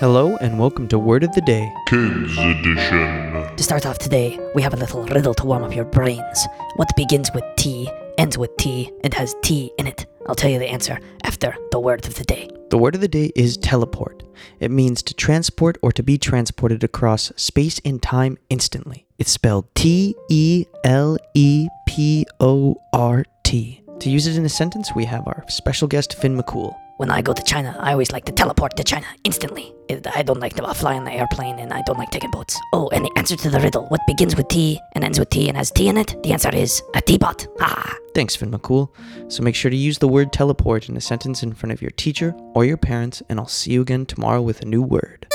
Hello and welcome to Word of the Day. Kids Edition. To start off today, we have a little riddle to warm up your brains. What begins with T, ends with T, and has T in it? I'll tell you the answer after the word of the day. The word of the day is teleport. It means to transport or to be transported across space and time instantly. It's spelled T E L E P O R T. To use it in a sentence, we have our special guest Finn McCool. When I go to China, I always like to teleport to China instantly. I don't like to fly on the airplane and I don't like taking boats. Oh, and the answer to the riddle what begins with T and ends with T and has T in it? The answer is a teapot. Ha! Thanks, Finn McCool. So make sure to use the word teleport in a sentence in front of your teacher or your parents, and I'll see you again tomorrow with a new word.